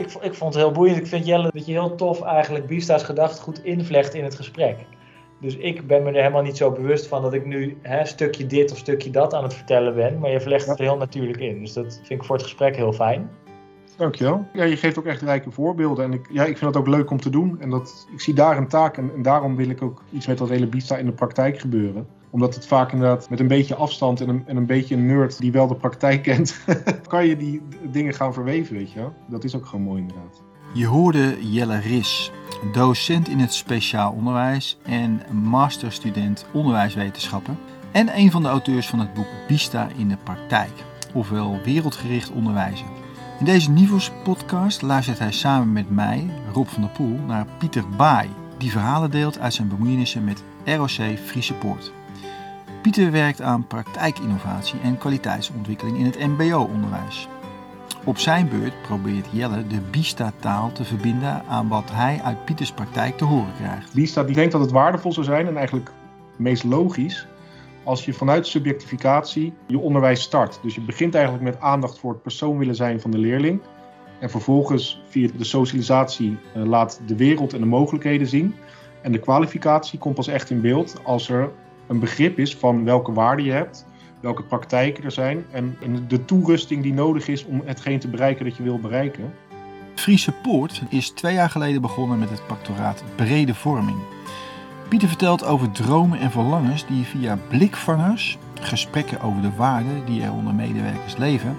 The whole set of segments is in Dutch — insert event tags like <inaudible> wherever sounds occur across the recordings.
ik, ik vond het heel boeiend. Ik vind Jelle dat je heel tof eigenlijk Bista's gedachten goed invlecht in het gesprek. Dus ik ben me er helemaal niet zo bewust van dat ik nu hè, stukje dit of stukje dat aan het vertellen ben. Maar je verlegt het heel natuurlijk in. Dus dat vind ik voor het gesprek heel fijn. Dankjewel. Ja, je geeft ook echt rijke voorbeelden. En ik, ja, ik vind het ook leuk om te doen. En dat, ik zie daar een taak. En, en daarom wil ik ook iets met dat hele Bista in de praktijk gebeuren omdat het vaak inderdaad met een beetje afstand en een, en een beetje een nerd die wel de praktijk <laughs> kent, kan je die dingen gaan verweven, weet je wel. Dat is ook gewoon mooi inderdaad. Je hoorde Jelle Ris, docent in het speciaal onderwijs en masterstudent onderwijswetenschappen. En een van de auteurs van het boek Bista in de praktijk, ofwel wereldgericht onderwijzen. In deze Nivos podcast luistert hij samen met mij, Rob van der Poel, naar Pieter Baai, die verhalen deelt uit zijn bemoeienissen met ROC Friese Poort. Pieter werkt aan praktijkinnovatie en kwaliteitsontwikkeling in het MBO-onderwijs. Op zijn beurt probeert Jelle de Bista-taal te verbinden aan wat hij uit Pieters praktijk te horen krijgt. Bista die denkt dat het waardevol zou zijn en eigenlijk meest logisch als je vanuit subjectificatie je onderwijs start. Dus je begint eigenlijk met aandacht voor het persoon willen zijn van de leerling. En vervolgens via de socialisatie uh, laat de wereld en de mogelijkheden zien. En de kwalificatie komt pas echt in beeld als er een begrip is van welke waarden je hebt, welke praktijken er zijn en de toerusting die nodig is om hetgeen te bereiken dat je wil bereiken. Friese Poort is twee jaar geleden begonnen met het pactoraat Brede Vorming. Pieter vertelt over dromen en verlangens die via blikvangers, gesprekken over de waarden die er onder medewerkers leven,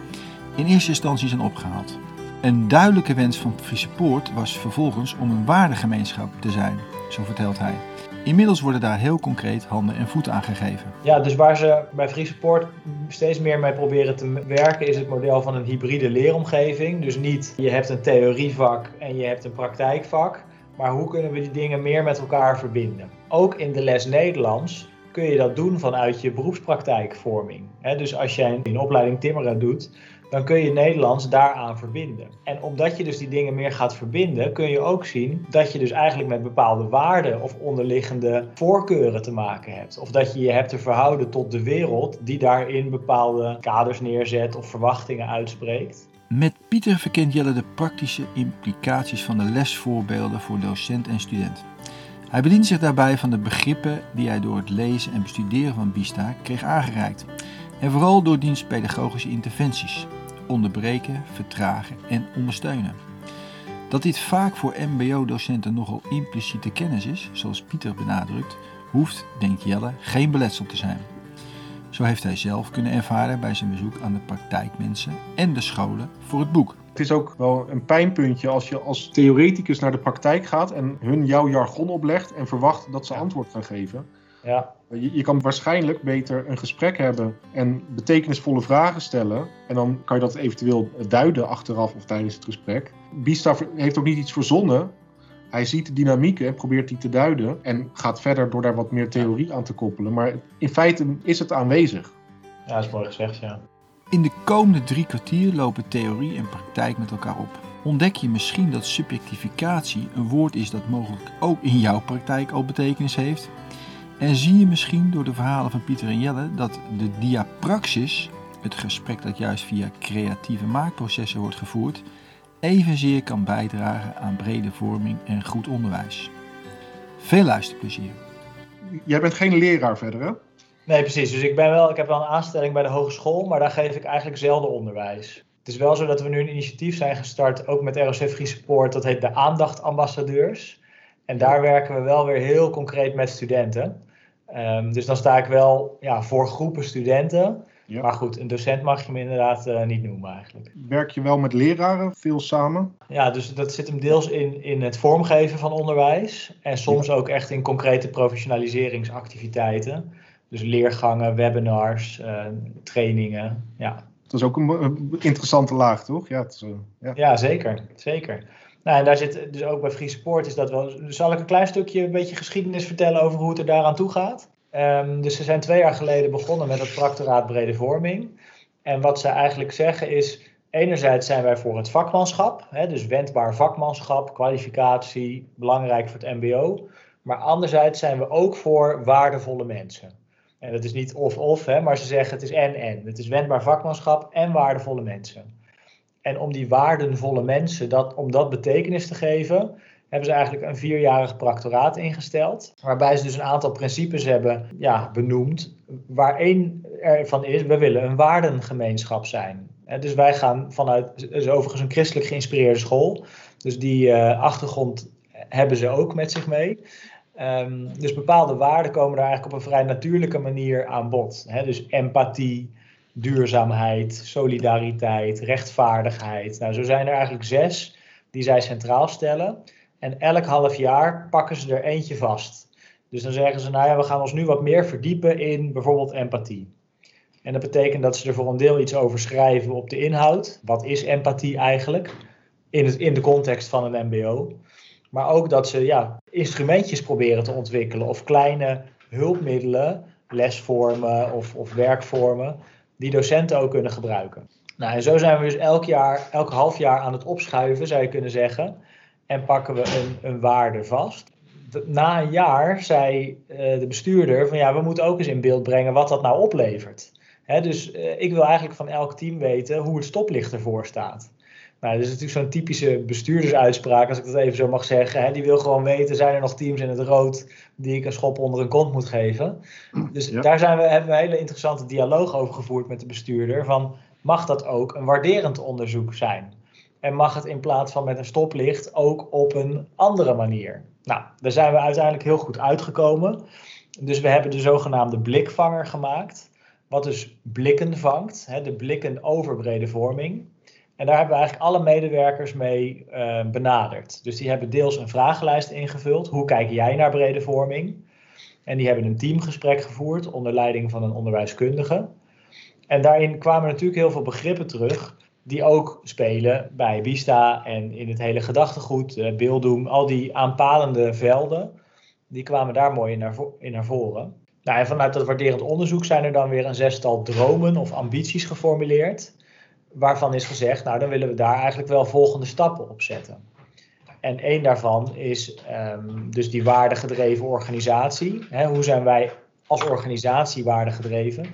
in eerste instantie zijn opgehaald. Een duidelijke wens van Friese Poort was vervolgens om een waardegemeenschap te zijn, zo vertelt hij. Inmiddels worden daar heel concreet handen en voeten aan gegeven. Ja, dus waar ze bij Friese Poort steeds meer mee proberen te werken, is het model van een hybride leeromgeving. Dus niet je hebt een theorievak en je hebt een praktijkvak, maar hoe kunnen we die dingen meer met elkaar verbinden? Ook in de les Nederlands kun je dat doen vanuit je beroepspraktijkvorming. dus als jij een opleiding timmeren doet, dan kun je Nederlands daaraan verbinden. En omdat je dus die dingen meer gaat verbinden, kun je ook zien dat je dus eigenlijk met bepaalde waarden of onderliggende voorkeuren te maken hebt. Of dat je je hebt te verhouden tot de wereld die daarin bepaalde kaders neerzet of verwachtingen uitspreekt. Met Pieter verkent Jelle de praktische implicaties van de lesvoorbeelden voor docent en student. Hij bedient zich daarbij van de begrippen die hij door het lezen en bestuderen van Bista kreeg aangereikt. En vooral door diens pedagogische interventies onderbreken, vertragen en ondersteunen. Dat dit vaak voor MBO-docenten nogal impliciete kennis is, zoals Pieter benadrukt, hoeft, denkt Jelle, geen beletsel te zijn. Zo heeft hij zelf kunnen ervaren bij zijn bezoek aan de praktijkmensen en de scholen voor het boek. Het is ook wel een pijnpuntje als je als theoreticus naar de praktijk gaat en hun jouw jargon oplegt en verwacht dat ze antwoord gaan geven. Ja. Je, je, kan waarschijnlijk beter een gesprek hebben en betekenisvolle vragen stellen. En dan kan je dat eventueel duiden achteraf of tijdens het gesprek. Bista heeft ook niet iets verzonnen. Hij ziet de dynamieken en probeert die te duiden. En gaat verder door daar wat meer theorie aan te koppelen. Maar in feite is het aanwezig. Ja, dat is mooi gezegd, ja. In de komende drie kwartier lopen theorie en praktijk met elkaar op. Ontdek je misschien dat subjectificatie een woord is dat mogelijk ook in jouw praktijk al betekenis heeft? En zie je misschien door de verhalen van Pieter en Jelle dat de diapraxis, het gesprek dat juist via creatieve maakprocessen wordt gevoerd, evenzeer kan bijdragen aan brede vorming en goed onderwijs. Veel luisterplezier. Jij bent geen leraar verder, hè? Nee, precies. Dus ik, ben wel, ik heb wel een aanstelling bij de hogeschool, maar daar geef ik eigenlijk zelden onderwijs. Het is wel zo dat we nu een initiatief zijn gestart, ook met ROC Friese Poort, dat heet de Aandachtambassadeurs. En daar werken we wel weer heel concreet met studenten. Um, dus dan sta ik wel ja, voor groepen studenten. Ja. Maar goed, een docent mag je me inderdaad uh, niet noemen eigenlijk. Werk je wel met leraren veel samen? Ja, dus dat zit hem deels in, in het vormgeven van onderwijs. En soms ja. ook echt in concrete professionaliseringsactiviteiten. Dus leergangen, webinars, uh, trainingen. Ja. Dat is ook een, een interessante laag, toch? Ja, het is, uh, ja. ja, zeker. zeker. Nou, en daar zit dus ook bij Free Sport is dat wel. Zal ik een klein stukje een beetje geschiedenis vertellen over hoe het er daaraan toe gaat? Um, dus ze zijn twee jaar geleden begonnen met het practoraat brede vorming. En wat ze eigenlijk zeggen is, enerzijds zijn wij voor het vakmanschap, hè, dus wendbaar vakmanschap, kwalificatie, belangrijk voor het mbo. Maar anderzijds zijn we ook voor waardevolle mensen. En dat is niet of-of, maar ze zeggen het is en-en. Het is wendbaar vakmanschap en waardevolle mensen. En om die waardenvolle mensen, dat, om dat betekenis te geven, hebben ze eigenlijk een vierjarig practoraat ingesteld. Waarbij ze dus een aantal principes hebben ja, benoemd. Waar één ervan is, we willen een waardengemeenschap zijn. Dus wij gaan vanuit, is overigens een christelijk geïnspireerde school. Dus die uh, achtergrond hebben ze ook met zich mee. Um, dus bepaalde waarden komen daar eigenlijk op een vrij natuurlijke manier aan bod. Dus empathie, duurzaamheid, solidariteit, rechtvaardigheid. Nou, zo zijn er eigenlijk zes die zij centraal stellen. En elk half jaar pakken ze er eentje vast. Dus dan zeggen ze, nou ja, we gaan ons nu wat meer verdiepen in bijvoorbeeld empathie. En dat betekent dat ze er voor een deel iets over schrijven op de inhoud. Wat is empathie eigenlijk? In, het, in de context van een MBO. Maar ook dat ze ja, instrumentjes proberen te ontwikkelen of kleine hulpmiddelen, lesvormen of, of werkvormen, die docenten ook kunnen gebruiken. Nou, en zo zijn we dus elk jaar, elk half jaar aan het opschuiven, zou je kunnen zeggen. En pakken we een, een waarde vast. Na een jaar zei uh, de bestuurder van ja, we moeten ook eens in beeld brengen wat dat nou oplevert. Dus uh, ik wil eigenlijk van elk team weten hoe het stoplicht ervoor staat. Nou, dat is natuurlijk zo'n typische bestuurdersuitspraak, als ik dat even zo mag zeggen. Hè? Die wil gewoon weten, zijn er nog teams in het rood die ik een schop onder een kont moet geven? Dus daar zijn we, hebben we een hele interessante dialoog over gevoerd met de bestuurder. Van, mag dat ook een waarderend onderzoek zijn? En mag het in plaats van met een stoplicht ook op een andere manier? Nou, daar zijn we uiteindelijk heel goed uitgekomen. Dus we hebben de zogenaamde blikvanger gemaakt. Wat dus blikken vangt, hè, de blikken over brede vorming. En daar hebben we eigenlijk alle medewerkers mee uh, benaderd. Dus die hebben deels een vragenlijst ingevuld. Hoe kijk jij naar brede vorming? En die hebben een teamgesprek gevoerd onder leiding van een onderwijskundige. En daarin kwamen natuurlijk heel veel begrippen terug die ook spelen bij Bista en in het hele gedachtegoed, uh, beelddoen, al die aanpalende velden, die kwamen daar mooi in naar, in naar voren. Nou, en vanuit dat waarderend onderzoek zijn er dan weer een zestal dromen of ambities geformuleerd waarvan is gezegd, nou dan willen we daar eigenlijk wel volgende stappen op zetten. En één daarvan is um, dus die waardegedreven organisatie. Hoe zijn wij als organisatie waardegedreven?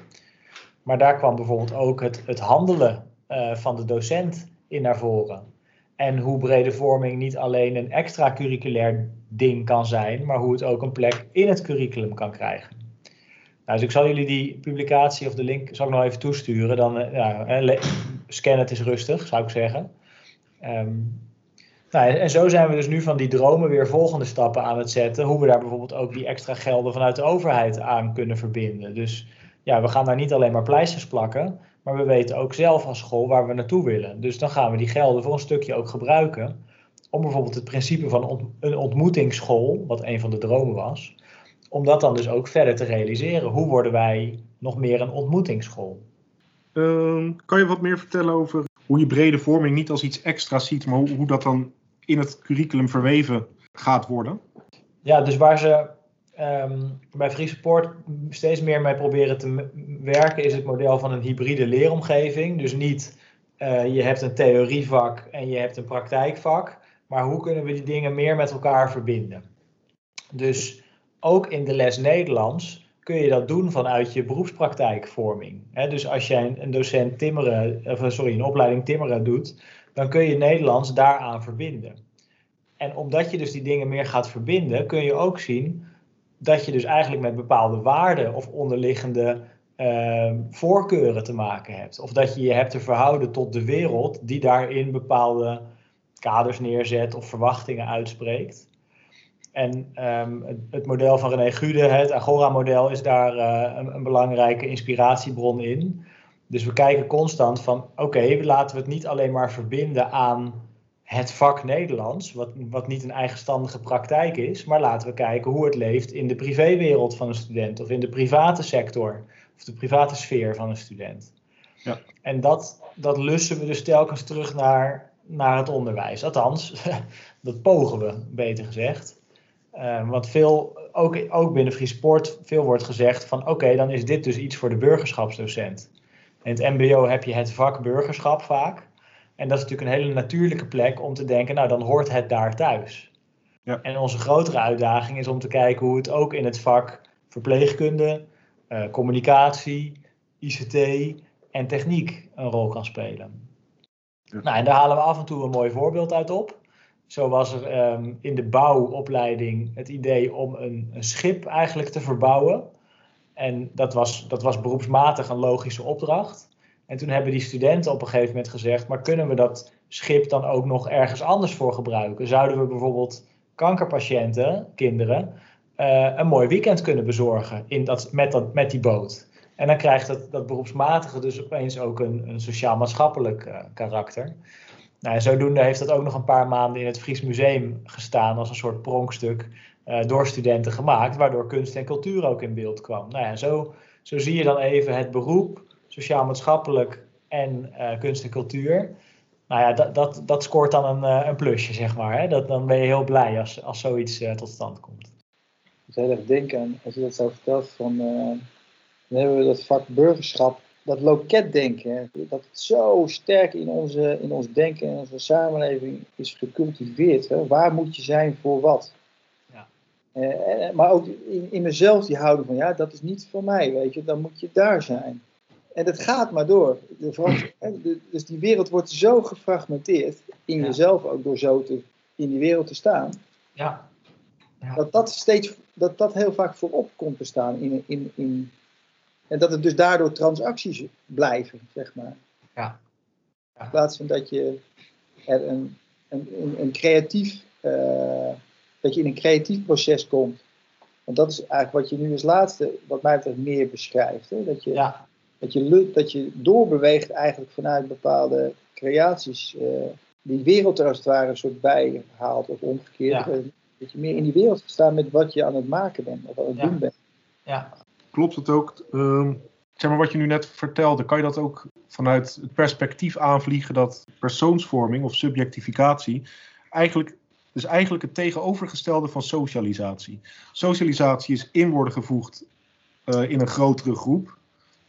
Maar daar kwam bijvoorbeeld ook het, het handelen uh, van de docent in naar voren. En hoe brede vorming niet alleen een extra-curriculair ding kan zijn, maar hoe het ook een plek in het curriculum kan krijgen. Nou, dus ik zal jullie die publicatie of de link zal ik nog even toesturen. Dan uh, ja, scan het is rustig, zou ik zeggen. Um, nou, en zo zijn we dus nu van die dromen weer volgende stappen aan het zetten. Hoe we daar bijvoorbeeld ook die extra gelden vanuit de overheid aan kunnen verbinden. Dus ja, we gaan daar niet alleen maar pleisters plakken, maar we weten ook zelf als school waar we naartoe willen. Dus dan gaan we die gelden voor een stukje ook gebruiken. Om bijvoorbeeld het principe van een ontmoetingsschool, wat een van de dromen was, om dat dan dus ook verder te realiseren. Hoe worden wij nog meer een ontmoetingsschool? Uh, kan je wat meer vertellen over hoe je brede vorming niet als iets extra ziet, maar hoe, hoe dat dan in het curriculum verweven gaat worden? Ja, dus waar ze um, bij Free Support steeds meer mee proberen te werken, is het model van een hybride leeromgeving. Dus niet uh, je hebt een theorievak en je hebt een praktijkvak, maar hoe kunnen we die dingen meer met elkaar verbinden? Dus ook in de les Nederlands kun je dat doen vanuit je beroepspraktijkvorming. dus als jij een docent timmeren, of eh, sorry, een opleiding timmeren doet, dan kun je Nederlands daaraan verbinden. En omdat je dus die dingen meer gaat verbinden, kun je ook zien dat je dus eigenlijk met bepaalde waarden of onderliggende uh, voorkeuren te maken hebt. Of dat je je hebt te verhouden tot de wereld die daarin bepaalde kaders neerzet of verwachtingen uitspreekt. En um, het, het, model van René Gude, het Agora-model, is daar uh, een, een, belangrijke inspiratiebron in. Dus we kijken constant van, oké, okay, laten we het niet alleen maar verbinden aan het vak Nederlands, wat, wat niet een eigenstandige praktijk is, maar laten we kijken hoe het leeft in de privéwereld van een student of in de private sector of de private sfeer van een student. Ja. En dat, dat lussen we dus telkens terug naar, naar het onderwijs. Althans, <laughs> dat pogen we, beter gezegd. Um, want veel, ook, ook binnen Free Sport, veel wordt gezegd van oké, dan is dit dus iets voor de burgerschapsdocent. In het MBO heb je het vak burgerschap vaak. En dat is natuurlijk een hele natuurlijke plek om te denken, nou dan hoort het daar thuis. Ja. En onze grotere uitdaging is om te kijken hoe het ook in het vak verpleegkunde, uh, communicatie, ICT en techniek een rol kan spelen. Nou, en daar halen we af en toe een mooi voorbeeld uit op. Zo was er ehm, in de bouwopleiding het idee om een, een, schip eigenlijk te verbouwen. En dat was, dat was beroepsmatig een logische opdracht. En toen hebben die studenten op een gegeven moment gezegd: maar kunnen we dat schip dan ook nog ergens anders voor gebruiken? Zouden we bijvoorbeeld kankerpatiënten, kinderen, uh, een mooi weekend kunnen bezorgen in dat, met, dat, met die boot? En dan krijgt dat, dat beroepsmatige dus opeens ook een, een sociaal-maatschappelijk uh, karakter. Nou, en zodoende heeft dat ook nog een paar maanden in het Fries Museum gestaan als een soort pronkstuk uh, door studenten gemaakt, waardoor kunst en cultuur ook in beeld kwam. Nou zo, zo zie je dan even het beroep, sociaal-maatschappelijk en uh, kunst en cultuur. Nou ja, dat, dat, dat scoort dan een, uh, een plusje, zeg maar. Hè? Dat, dan ben je heel blij als, als zoiets tot stand komt. Ik heel erg denken als je dat zo vertelt, van, dan hebben we dat vak burgerschap dat loketdenken, dat het zo sterk in, onze, in ons denken en onze samenleving is gecultiveerd. Hè? Waar moet je zijn voor wat? Ja. Eh, maar ook in, in mezelf die houding van, ja, dat is niet voor mij, weet je, dan moet je daar zijn. En dat gaat maar door. De, dus die wereld wordt zo gefragmenteerd, in jezelf ook door zo te, in die wereld te staan. Ja. ja. Dat, dat, steeds, dat dat heel vaak voorop komt te staan in, in, in, en dat het dus daardoor transacties blijven, zeg maar. Ja. In plaats van dat je er een, een, een, creatief, uh, dat je in een creatief proces komt. Want dat is eigenlijk wat je nu als laatste, wat mij betreft, meer beschrijft. Hè? Dat, je, ja. dat, je, dat je doorbeweegt eigenlijk vanuit bepaalde creaties, uh, die wereld er als het ware een soort bij haalt of omgekeerd. Ja. Dat je meer in die wereld staat met wat je aan het maken bent of aan het doen bent. Ja, klopt het ook? Uh, zeg maar wat je nu net vertelde, kan je dat ook vanuit het perspectief aanvliegen dat persoonsvorming of subjectificatie eigenlijk is eigenlijk het tegenovergestelde van socialisatie. Socialisatie is in worden gevoegd uh, in een grotere groep.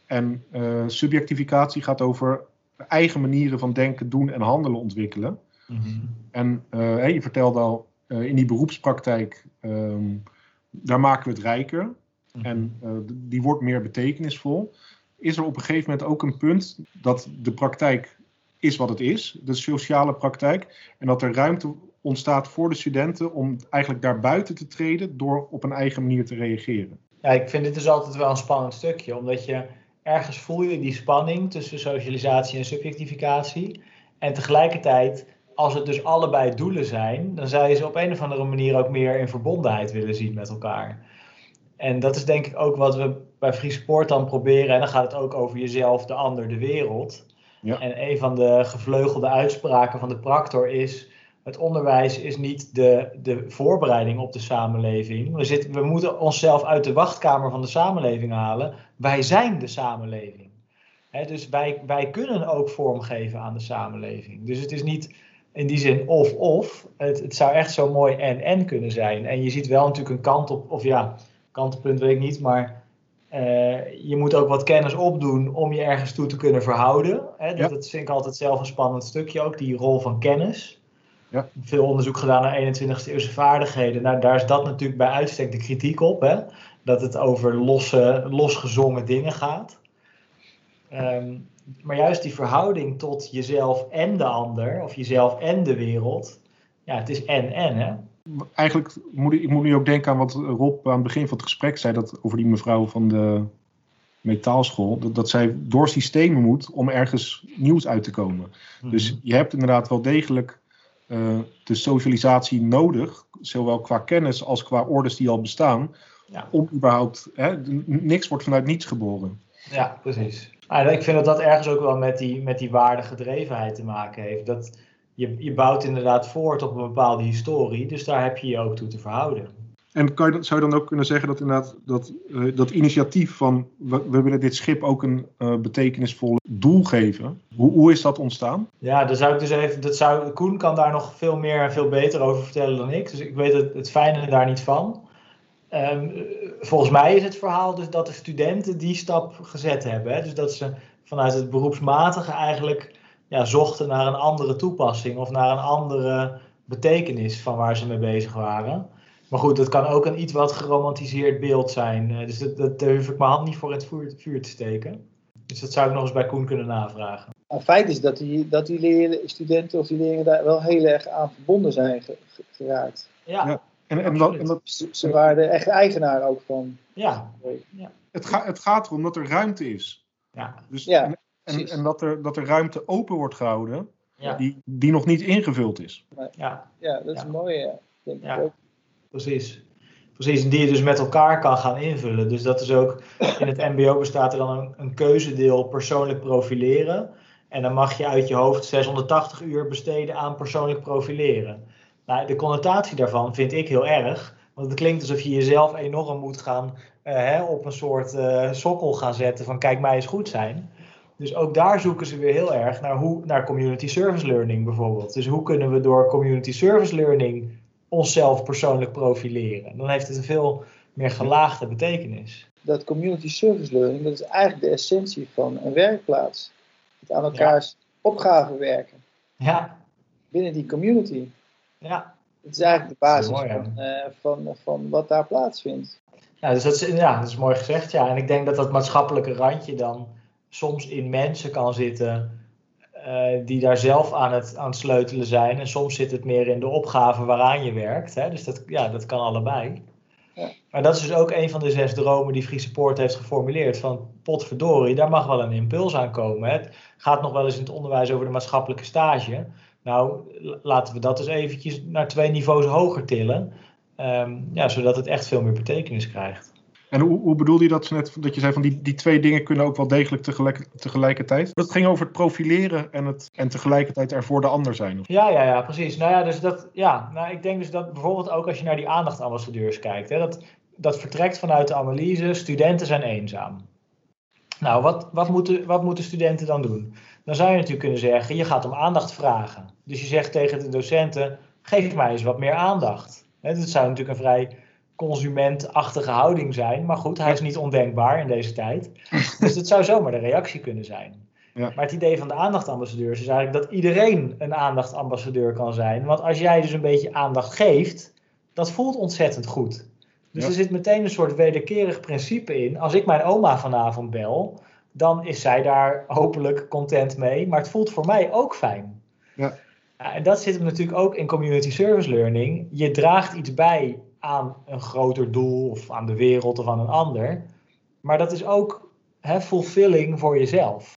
En uh, subjectificatie gaat over eigen manieren van denken, doen en handelen ontwikkelen. Mm -hmm. En uh, je vertelde al, in die beroepspraktijk, um, daar maken we het rijker. Mhm. En uh, die wordt meer betekenisvol. Is er op een gegeven moment ook een punt dat de praktijk is wat het is, de sociale praktijk, en dat er ruimte ontstaat voor de studenten om eigenlijk daar buiten te treden door op een eigen manier te reageren? Ja, ik vind dit dus altijd wel een spannend stukje, omdat je ergens voel je die spanning tussen socialisatie en subjectificatie. En tegelijkertijd, als het dus allebei doelen zijn, dan zou je ze op een of andere manier ook meer in verbondenheid willen zien met elkaar. En dat is denk ik ook wat we bij Free Sport dan proberen. En dan gaat het ook over jezelf, de ander, de wereld. Ja. En een van de gevleugelde uitspraken van de Practor is: het onderwijs is niet de, de voorbereiding op de samenleving. We, zitten, we moeten onszelf uit de wachtkamer van de samenleving halen. Wij zijn de samenleving. dus wij, wij kunnen ook vormgeven aan de samenleving. Dus het is niet in die zin of-of. Het, het zou echt zo mooi en-en kunnen zijn. En je ziet wel natuurlijk een kant op, of ja, kantelpunt weet ik niet, maar uh, je moet ook wat kennis opdoen om je ergens toe te kunnen verhouden. Hè? Dat, dat, vind ik altijd zelf een spannend stukje ook, die rol van kennis. Ja. Veel onderzoek gedaan naar 21e eeuwse vaardigheden. Nou, daar is dat natuurlijk bij uitstek de kritiek op. Hè? Dat het over losse, losgezongen dingen gaat. Um, maar juist die verhouding tot jezelf en de ander, of jezelf en de wereld. Ja, het is en-en, hè? Eigenlijk moet ik, ik moet nu ook denken aan wat Rob aan het begin van het gesprek zei, dat over die mevrouw van de metaalschool, dat, dat zij door systemen moet om ergens nieuws uit te komen. Mhm. Dus je hebt inderdaad wel degelijk uh, de socialisatie nodig, zowel qua kennis als qua orders die al bestaan, ja. om überhaupt, hè, niks wordt vanuit niets geboren. Ja, precies. Ah, ik vind dat dat ergens ook wel met die, met die waardegedrevenheid te maken heeft. Dat, je, je bouwt inderdaad voort op een bepaalde historie, dus daar heb je je ook toe te verhouden. En kan je, zou je dan ook kunnen zeggen dat inderdaad dat, uh, dat initiatief van we, we, willen dit schip ook een uh, betekenisvol doel geven, hoe, hoe is dat ontstaan? Ja, dan zou ik dus even, dat zou, Koen kan daar nog veel meer en veel beter over vertellen dan ik, dus ik weet het, het fijne daar niet van. Um, volgens mij is het verhaal dus dat de studenten die stap gezet hebben. Hè? Dus dat ze vanuit het beroepsmatige eigenlijk ja, zochten naar een andere toepassing of naar een andere betekenis van waar ze mee bezig waren. Maar goed, dat kan ook een iets wat geromantiseerd beeld zijn. Eh, dus dat, dat, daar hoef ik mijn hand niet voor het vuur, vuur te steken. Dus dat zou ik nog eens bij Koen kunnen navragen. Maar feit is dat die, dat die leren, studenten of die leerlingen daar wel heel erg aan verbonden zijn ge- ge- geraakt. Ja, Ja. En, en, dat, en dat, Ze, waren er echt eigenaar ook van. ja, het, ga, het gaat erom dat er ruimte is. ja, Dus, Ja, en, en, en dat, er, dat er ruimte open wordt gehouden ja, die, die nog niet ingevuld is. ja, Ja, dat is Ja. mooi, ja. denk Ja. ik ook. precies. Precies, en die je dus met elkaar kan gaan invullen. Dus dat is ook, in het MBO bestaat er dan een, een keuzedeel persoonlijk profileren. En dan mag je uit je hoofd 680 uur besteden aan persoonlijk profileren. Nou, de connotatie daarvan vind ik heel erg. Want het klinkt alsof je jezelf enorm moet gaan eh, hè, op een soort eh, sokkel gaan zetten van kijk mij eens goed zijn. Dus ook daar zoeken ze weer heel erg naar, hoe, naar community service learning bijvoorbeeld. Dus hoe kunnen we door community service learning onszelf persoonlijk profileren? Dan heeft het een veel meer gelaagde betekenis. Dat community service learning, dat is eigenlijk de essentie van een werkplaats. Het aan elkaars opgaven werken Ja, binnen die community. ja. Het is eigenlijk de basis mooi, van, eh, van, van wat daar plaatsvindt. Ja, dus dat is, ja, dat is mooi gezegd. Ja. En ik denk dat dat maatschappelijke randje dan soms in mensen kan zitten eh, die daar zelf aan het, aan het sleutelen zijn. En soms zit het meer in de opgave waaraan je werkt. Hè. Dus dat, ja, dat kan allebei. Ja. Maar dat is dus ook een van de zes dromen die Friese Poort heeft geformuleerd. Van potverdorie, daar mag wel een impuls aan komen. Hè. Het gaat nog wel eens in het onderwijs over de maatschappelijke stage. Nou, laten we dat dus eventjes naar twee niveaus hoger tillen. Ehm, ja, zodat het echt veel meer betekenis krijgt. En hoe, hoe bedoelde je dat net? Dat je zei van die, die twee dingen kunnen ook wel degelijk tegelijk, tegelijkertijd. Dat ging over het profileren en, het, en tegelijkertijd er voor de ander zijn. Ja, ja, ja, precies. Nou ja, dus dat, ja, nou, ik denk dus dat bijvoorbeeld ook als je naar die aandachtambassadeurs kijkt, hè, dat, dat vertrekt vanuit de analyse, studenten zijn eenzaam. Nou, wat, wat, moeten, wat moeten studenten dan doen? Dan zou je natuurlijk kunnen zeggen, je gaat om aandacht vragen. Dus je zegt tegen de docenten, geef mij eens wat meer aandacht. Dat zou natuurlijk een vrij consumentachtige houding zijn, maar goed, hij is niet ondenkbaar in deze tijd. Dus dat zou zomaar de reactie kunnen zijn. Ja. Maar het idee van de aandachtambassadeurs is eigenlijk dat iedereen een aandachtambassadeur kan zijn. Want als jij dus een beetje aandacht geeft, dat voelt ontzettend goed. Dus Ja. er zit meteen een soort wederkerig principe in. Als ik mijn oma vanavond bel, dan is zij daar hopelijk content mee. Maar het voelt voor mij ook fijn. Ja. Ja, en dat zit hem natuurlijk ook in community service learning. Je draagt iets bij aan een groter doel of aan de wereld of aan een ander. Maar dat is ook hè, fulfilling voor jezelf.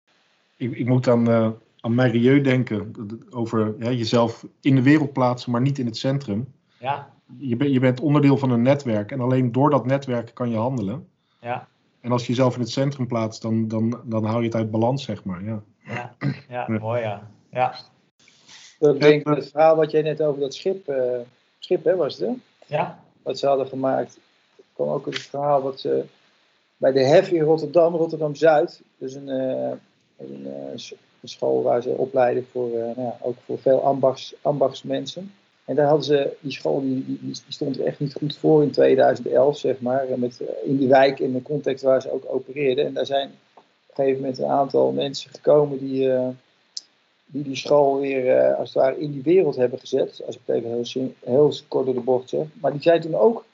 Ik, ik moet aan, eh aan Marieux denken. Over ja, jezelf in de wereld plaatsen, maar niet in het centrum. Ja, Je, ben- je bent onderdeel van een netwerk. En alleen door dat netwerk kan je handelen. ja, En als je jezelf in het centrum plaatst, dan, dan, dan hou je het uit balans, zeg maar. Ja. ja, ja, Ja. mooi ja. Ja, Ik denk Ja, het verhaal wat jij net over dat schip, eh, schip hè, was het, hè? ja, wat ze hadden gemaakt. Er kwam ook het verhaal wat ze bij de HEF in Rotterdam, Rotterdam-Zuid, dus een, eh, een, eh, een school waar ze opleiden voor, eh, nou ja, ook voor veel ambachts, ambachtsmensen. En daar hadden ze, die school die, die, stond er echt niet goed voor in 2011, zeg maar, met, in die wijk, in de context waar ze ook opereerden. En daar zijn op een gegeven moment een aantal mensen gekomen die, die die school weer eh, als het ware in die wereld hebben gezet. Als ik het even heel, heel kort door de bocht zeg. Maar die zijn toen ook,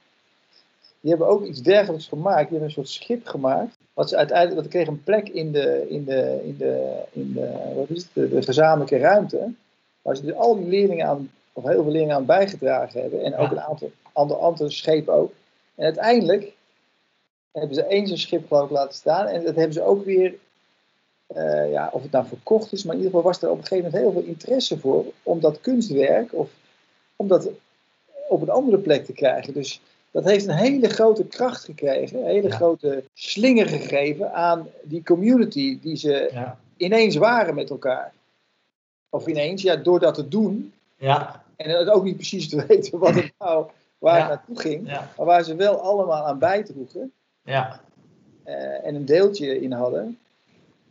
die hebben ook iets dergelijks gemaakt. Die hebben een soort schip gemaakt. Wat ze uiteindelijk, dat kreeg een plek in de, in de, in de, in de, wat is het, de, de gezamenlijke ruimte. Waar ze dus al die leerlingen aan, of heel veel leerlingen aan bijgedragen hebben. En ook een aantal andere, andere schepen ook. En uiteindelijk hebben ze één zo'n schip geloof ik laten staan. En dat hebben ze ook weer eh, ja, of het nou verkocht is, maar in ieder geval was er op een gegeven moment heel veel interesse voor om dat kunstwerk of om dat op een andere plek te krijgen. Dus dat heeft een hele grote kracht gekregen, een hele Ja. grote slinger gegeven aan die community die ze ja, ineens waren met elkaar. Of ineens, ja, door dat te doen. Ja, en het ook niet precies te <laughs> weten wat het nou, waar het naartoe ging, maar waar ze wel allemaal aan bijdroegen ja, eh, en een deeltje in hadden,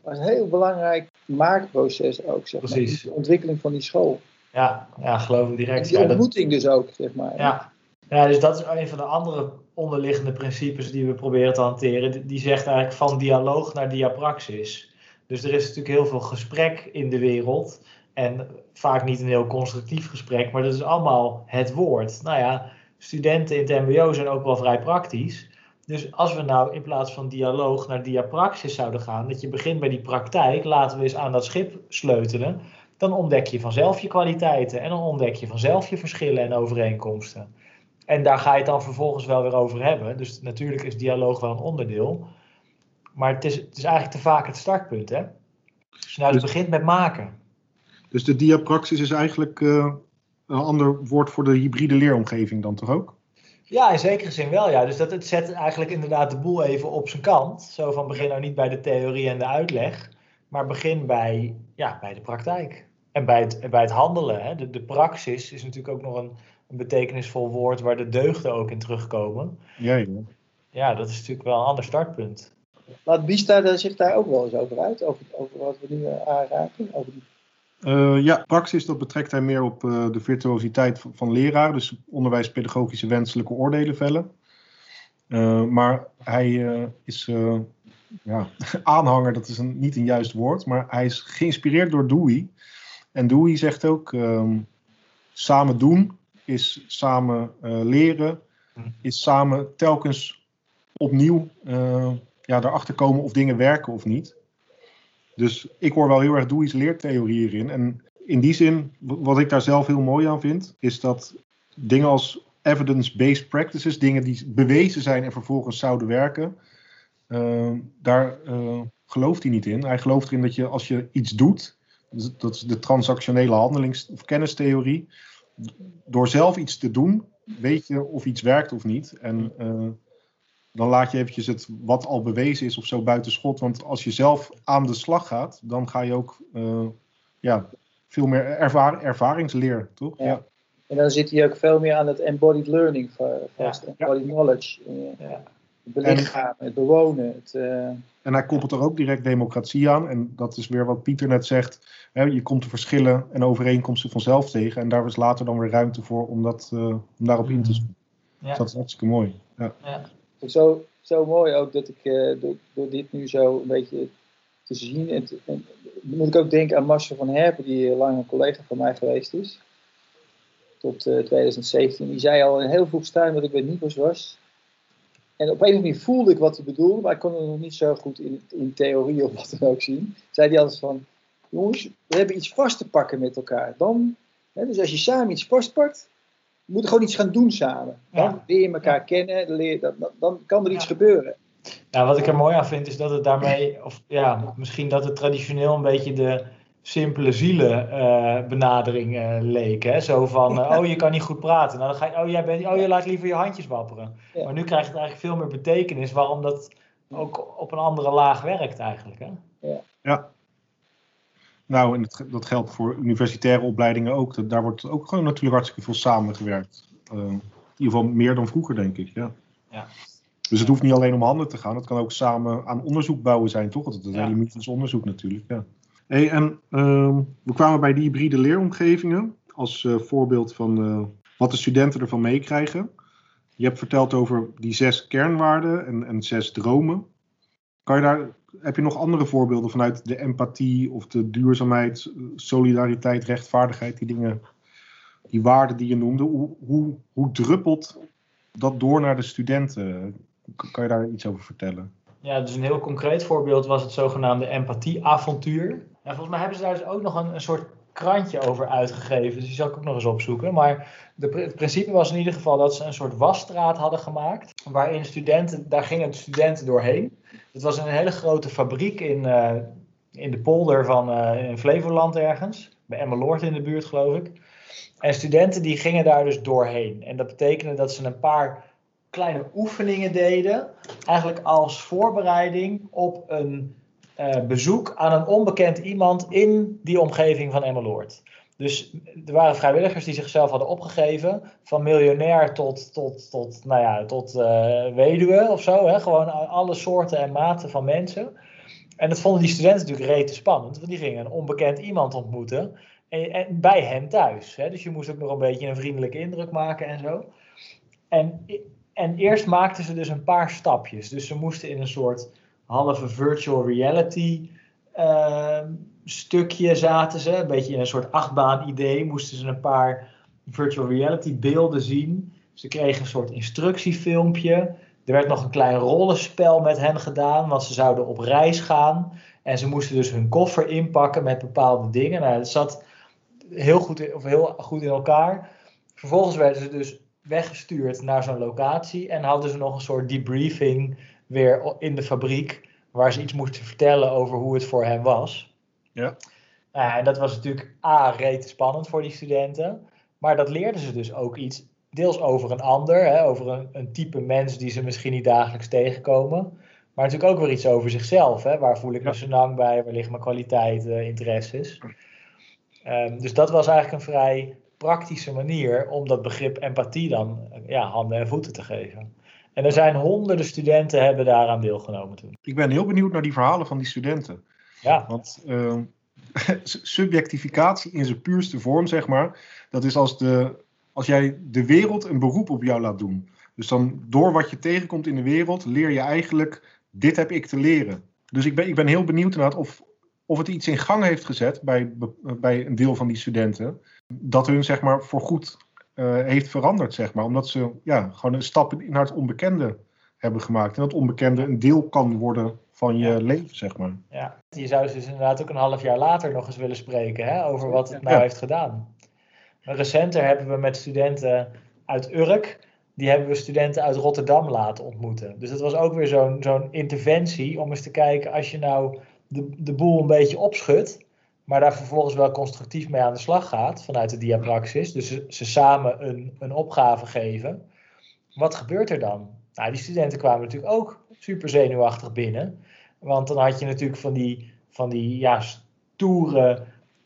was een heel belangrijk maakproces ook, zeg maar. Precies. De ontwikkeling van die school. ja, ja, geloof ik En direct. die Ja, dat- ontmoeting dus ook, zeg maar. Ja. ja, dus dat is een van de andere onderliggende principes die we proberen te hanteren. Die- Die zegt eigenlijk van dialoog naar diapraxis. Dus er is natuurlijk heel veel gesprek in de wereld. En vaak niet een heel constructief gesprek, maar dat is allemaal het woord. Nou ja, studenten in het MBO zijn ook wel vrij praktisch. Dus als we nou in plaats van dialoog naar diapraxis zouden gaan, dat je begint bij die praktijk, laten we eens aan dat schip sleutelen, dan ontdek je vanzelf je kwaliteiten en dan ontdek je vanzelf je verschillen en overeenkomsten. En daar ga je het dan vervolgens wel weer over hebben. Dus natuurlijk is dialoog wel een onderdeel. Maar het is, het is eigenlijk te vaak het startpunt. Hè? Dus nou, het Dus- begint met maken. Dus de diapraxis is eigenlijk eh, een ander woord voor de hybride leeromgeving dan toch ook? Ja, in zekere zin wel, ja. Dus dat het zet eigenlijk inderdaad de boel even op zijn kant. Zo van begin nou niet bij de theorie en de uitleg, maar begin bij, ja, bij de praktijk. En bij het, bij het handelen. Hè. De, de praxis is natuurlijk ook nog een, een betekenisvol woord waar de deugden ook in terugkomen. Ja, ja. Ja, dat is natuurlijk wel een ander startpunt. Laat Bista daar zich daar ook wel eens over uit, over, over wat we nu eh, aanraken. Over die, Eh, ja, praxis dat betrekt hij meer op eh, de virtuositeit van, van leraar, dus onderwijspedagogische wenselijke oordelen vellen. Eh, maar hij is ja, <laughs> aanhanger, dat is een, niet een juist woord, maar hij is geïnspireerd door Dewey. En Dewey zegt ook, ehm, samen doen is samen leren, is samen telkens opnieuw ja, erachter komen of dingen werken of niet. Dus ik hoor wel heel erg Dewey's leertheorie hierin. En in die zin, wat ik daar zelf heel mooi aan vind, is dat dingen als evidence-based practices, dingen die bewezen zijn en vervolgens zouden werken, eh, daar eh, gelooft hij niet in. Hij gelooft erin dat je als je iets doet, dat is de transactionele handelings- of kennistheorie, door zelf iets te doen, weet je of iets werkt of niet. En eh, dan laat je eventjes het wat al bewezen is of zo buiten schot. Want als je zelf aan de slag gaat, dan ga je ook eh, ja, veel meer ervaar, ervaringsleer, toch? Ja. En dan zit hij ook veel meer aan het embodied learning va- vast. Ja. Embodied knowledge. eh, Ja. Het belichamen, het bewonen. Het, eh, En hij koppelt er ook direct democratie aan. En dat is weer wat Pieter net zegt. Hè, je komt de verschillen en overeenkomsten vanzelf tegen. En daar is later dan weer ruimte voor om, dat, eh, om daarop in te spelen. Ja. Dus dat is hartstikke mooi. Ja. Zo, zo mooi ook dat ik eh, door, door dit nu zo een beetje te zien. En, en moet ik ook denken aan Marcel van Herpen, die eh, lang een collega van mij geweest is. Tot eh, 2017. Die zei al in heel vroeg stadium dat ik bij Nibos was. En op een of andere manier voelde ik wat hij bedoelde, maar ik kon het nog niet zo goed in, in theorie of wat dan ook zien. Zei hij altijd van, jongens, we hebben iets vast te pakken met elkaar. Dan, hè, dus als je samen iets vastpakt, we moeten gewoon iets gaan doen samen. Dan Ja. leer je elkaar kennen, leer, dan, dan, dan kan er iets Ja. gebeuren. Nou, wat ik er mooi aan vind is dat het daarmee, of ja, misschien dat het traditioneel een beetje de simpele zielen eh, benadering eh, leek. Hè? Zo van, oh je kan niet goed praten. Nou, dan ga je, oh, jij bent, oh je laat liever je handjes wapperen. Ja. Maar nu krijgt het eigenlijk veel meer betekenis waarom dat ook op een andere laag werkt eigenlijk. Hè? Ja. Nou, en dat, dat geldt voor universitaire opleidingen ook. Dat- Daar wordt ook gewoon natuurlijk hartstikke veel samengewerkt. Eh, in ieder geval meer dan vroeger, denk ik. Ja. Ja. Dus het hoeft niet alleen om handen te gaan. Het kan ook samen aan onderzoek bouwen zijn, toch? Dat is Ja. hele mythisch onderzoek natuurlijk. Ja. Hey, en ehm, we kwamen bij die hybride leeromgevingen als eh, voorbeeld van eh, wat de studenten ervan meekrijgen. Je hebt verteld over die zes kernwaarden en, en zes dromen. Kan je daar, heb je nog andere voorbeelden vanuit de empathie of de duurzaamheid, solidariteit, rechtvaardigheid, die dingen, die waarden die je noemde? Hoe, hoe, druppelt dat door naar de studenten? Kan je daar iets over vertellen? Ja, dus een heel concreet voorbeeld was het zogenaamde empathieavontuur. En volgens mij hebben ze daar dus ook nog een soort krantje over uitgegeven. Dus die zal ik ook nog eens opzoeken. Maar de, het principe was in ieder geval dat ze een soort wasstraat hadden gemaakt. Waarin studenten, daar gingen de studenten doorheen. Het was een hele grote fabriek in, eh, in de polder van eh, Flevoland ergens. Bij Emmeloord in de buurt geloof ik. En studenten die gingen daar dus doorheen. En dat betekende dat ze een paar kleine oefeningen deden eigenlijk als voorbereiding op een eh, bezoek aan een onbekend iemand in die omgeving van Emmeloord. Dus er waren vrijwilligers die zichzelf hadden opgegeven, van miljonair tot, tot, tot, nou ja, tot eh, weduwe of zo. Hè? Gewoon alle soorten en maten van mensen. En dat vonden die studenten natuurlijk rete spannend, want die gingen een onbekend iemand ontmoeten en, en bij hen thuis. Hè? Dus je moest ook nog een beetje een vriendelijke indruk maken en zo. En en eerst maakten ze dus een paar stapjes. Dus ze moesten in een soort halve virtual reality uh, stukje zaten ze. Een beetje in een soort achtbaan idee. Moesten ze een paar virtual reality beelden zien. Ze kregen een soort instructiefilmpje. Er werd nog een klein rollenspel met hen gedaan, want ze zouden op reis gaan. En ze moesten dus hun koffer inpakken met bepaalde dingen. Nou, het zat heel goed in, of heel goed in elkaar. Vervolgens werden ze dus weggestuurd naar zo'n locatie en hadden ze nog een soort debriefing weer in de fabriek, waar ze iets moesten vertellen over hoe het voor hen was. Ja. Nou, en dat was natuurlijk A, rete spannend voor die studenten, maar dat leerden ze dus ook iets, deels over een ander, hè, over een, een type mens die ze misschien niet dagelijks tegenkomen. Maar natuurlijk ook weer iets over zichzelf. Hè? Waar voel ik me zo lang bij? Waar liggen mijn kwaliteiten, interesses? Um, dus dat was eigenlijk een vrij praktische manier om dat begrip empathie dan ja, handen en voeten te geven. En er zijn honderden studenten hebben daaraan deelgenomen toen. Ik ben heel benieuwd naar die verhalen van die studenten. Ja. Want <laughs> uh, subjectificatie in zijn puurste vorm, zeg maar, dat is als, de, als jij de wereld een beroep op jou laat doen. Dus dan door wat je tegenkomt in de wereld, leer je eigenlijk, dit heb ik te leren. Dus ik ben, ik ben heel benieuwd inderdaad of, of het iets in gang heeft gezet bij, bij een deel van die studenten. Dat hun zeg maar voorgoed uh, heeft veranderd, zeg maar. Omdat ze ja, gewoon een stap naar het onbekende hebben gemaakt. En dat onbekende een deel kan worden van je leven, zeg maar. Ja, je zou ze dus inderdaad ook een half jaar later nog eens willen spreken hè, over wat het nou Ja. heeft gedaan. Recenter hebben we met studenten uit Urk, die hebben we studenten uit Rotterdam laten ontmoeten. Dus dat was ook weer zo'n zo'n interventie om eens te kijken, als je nou de, de boel een beetje opschudt, maar daar vervolgens wel constructief mee aan de slag gaat vanuit de diapraxis, dus ze, samen een, een opgave geven, wat gebeurt er dan? Nou, die studenten kwamen natuurlijk ook super zenuwachtig binnen, want dan had je natuurlijk van die, van die ja, stoere,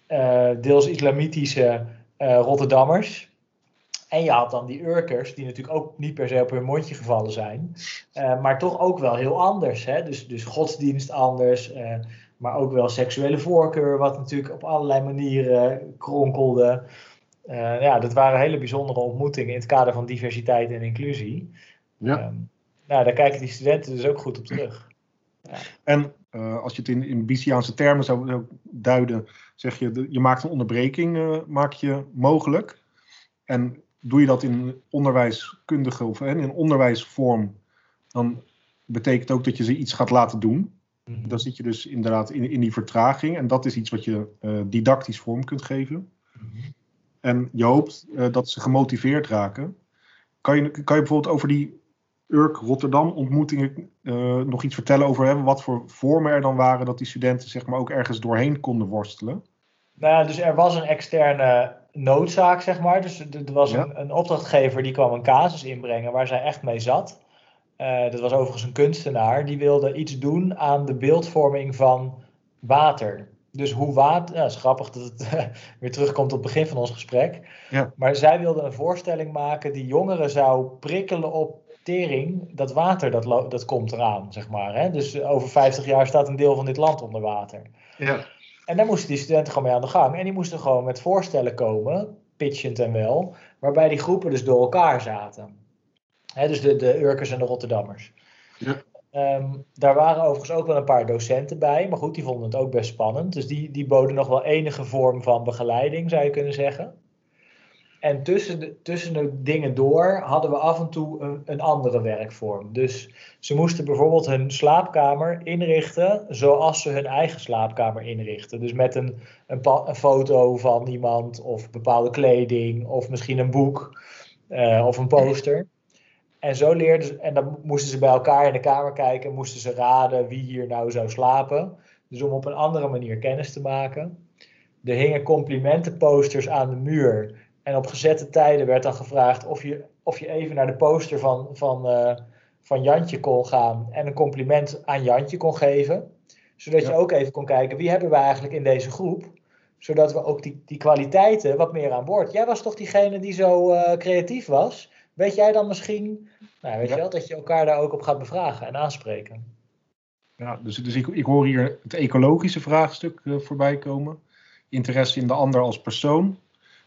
eh, deels islamitische eh, Rotterdammers. En je had dan die Urkers, die natuurlijk ook niet per se op hun mondje gevallen zijn, eh, maar toch ook wel heel anders. Hè? Dus, dus godsdienst anders, maar ook wel seksuele voorkeur, wat natuurlijk op allerlei manieren kronkelde. Eh, ja, dat waren hele bijzondere ontmoetingen in het kader van diversiteit en inclusie. Ja. Ehm, nou, daar kijken die studenten dus ook goed op terug. En eh, als je het in, in Biciaanse termen zou, zou duiden, zeg je, de- je maakt een onderbreking eh, maak je mogelijk. En doe je dat in onderwijskundige of in een onderwijsvorm, dan betekent ook dat je ze iets gaat laten doen. Mhm. Dan zit je dus inderdaad in, in die vertraging. En dat is iets wat je eh, didactisch vorm kunt geven. En je hoopt eh, dat ze gemotiveerd raken. Kan je, kan je bijvoorbeeld over die Urk Rotterdam ontmoetingen eh, nog iets vertellen over hè, wat voor vormen er dan waren dat die studenten zeg maar ook ergens doorheen konden worstelen? Nou, ja, dus er was een externe noodzaak, zeg maar. Dus er er was Ja. een, een opdrachtgever die kwam een casus inbrengen waar zij echt mee zat. Eh, dat was overigens een kunstenaar. Die wilde iets doen aan de beeldvorming van water. Dus hoe water. Het is grappig dat het <laughs> weer terugkomt op het begin van ons gesprek. Ja. Maar zij wilde een voorstelling maken die jongeren zou prikkelen op tering. Dat water dat, dat komt eraan, zeg maar. Hè? Dus over 50 jaar staat een deel van dit land onder water. Ja. En daar moesten die studenten gewoon mee aan de gang. En die moesten gewoon met voorstellen komen, pitchend en wel, waarbij die groepen dus door elkaar zaten. Dus de, de Urkers en de Rotterdammers. Ja. Ehm, daar waren overigens ook wel een paar docenten bij, maar goed, die vonden het ook best spannend. Dus die, die boden nog wel enige vorm van begeleiding, zou je kunnen zeggen. En tussen de, tussen de dingen door hadden we af en toe een, een andere werkvorm. Dus ze moesten bijvoorbeeld hun slaapkamer inrichten zoals ze hun eigen slaapkamer inrichten. Dus met een, een foto van iemand of bepaalde kleding of misschien een boek eh, of een poster. En zo leerden ze, en dan moesten ze bij elkaar in de kamer kijken, moesten ze raden wie hier nou zou slapen. Dus om op een andere manier kennis te maken. Er hingen complimentenposters aan de muur. En op gezette tijden werd dan gevraagd of je, of je even naar de poster van, van, eh, van Jantje kon gaan en een compliment aan Jantje kon geven. Zodat je ook even kon kijken wie hebben we eigenlijk in deze groep. Zodat we ook die, die kwaliteiten wat meer aan boord. Jij was toch diegene die zo eh, creatief was? Weet jij dan misschien, nou, weet Ja. je wel, dat je elkaar daar ook op gaat bevragen en aanspreken? Ja, dus dus ik, ik hoor hier het ecologische vraagstuk eh, voorbij komen. Interesse in de ander als persoon.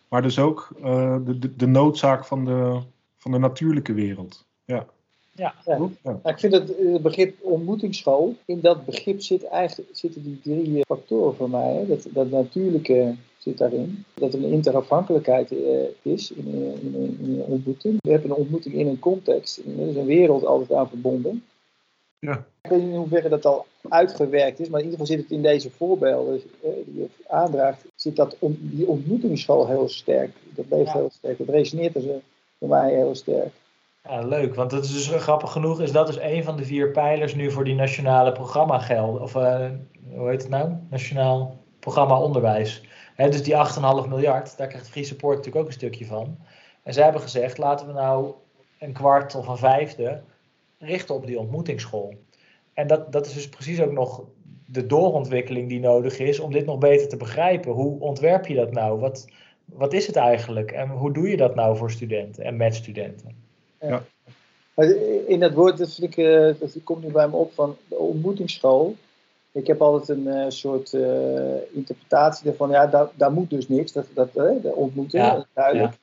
Maar dus ook eh, de, de, de noodzaak van de, van de natuurlijke wereld. Ja. Ja. Ja. Goed? ja. Nou, ik vind het eh, begrip ontmoetingsschool, in dat begrip zit eigenlijk, zitten die drie factoren voor mij. Hè? Dat, dat natuurlijke zit daarin. Dat er een interafhankelijkheid uh, is in, in, in, in, een ontmoeting. We hebben een ontmoeting in een context. Er is een wereld altijd aan verbonden. Ja. Ik weet niet in hoeverre dat al uitgewerkt is, maar in ieder geval zit het in deze voorbeelden die je aandraagt, zit dat on, die ontmoetingsschool heel sterk. Dat leeft ja. heel sterk. Dat resoneert dus, voor mij heel sterk. Ja, leuk. Want dat is dus grappig genoeg, is dat dus een van de vier pijlers nu voor die nationale programma gelden. Of uh, hoe heet het nou? Nationaal programma onderwijs. He, dus die 8,5 miljard, daar krijgt Free Support natuurlijk ook een stukje van. En zij hebben gezegd, laten we nou een kwart of een vijfde richten op die ontmoetingsschool. En dat, dat is dus precies ook nog de doorontwikkeling die nodig is om dit nog beter te begrijpen. Hoe ontwerp je dat nou? Wat, wat is het eigenlijk? En hoe doe je dat nou voor studenten en met studenten? Ja. In dat woord, dat, vind ik, uh, dat komt nu bij me op van de ontmoetingsschool. Ik heb altijd een uh, soort uh, interpretatie daarvan, ja, daar, daar moet dus niks, dat, dat, de ontmoeting, ja. duidelijk. Ja.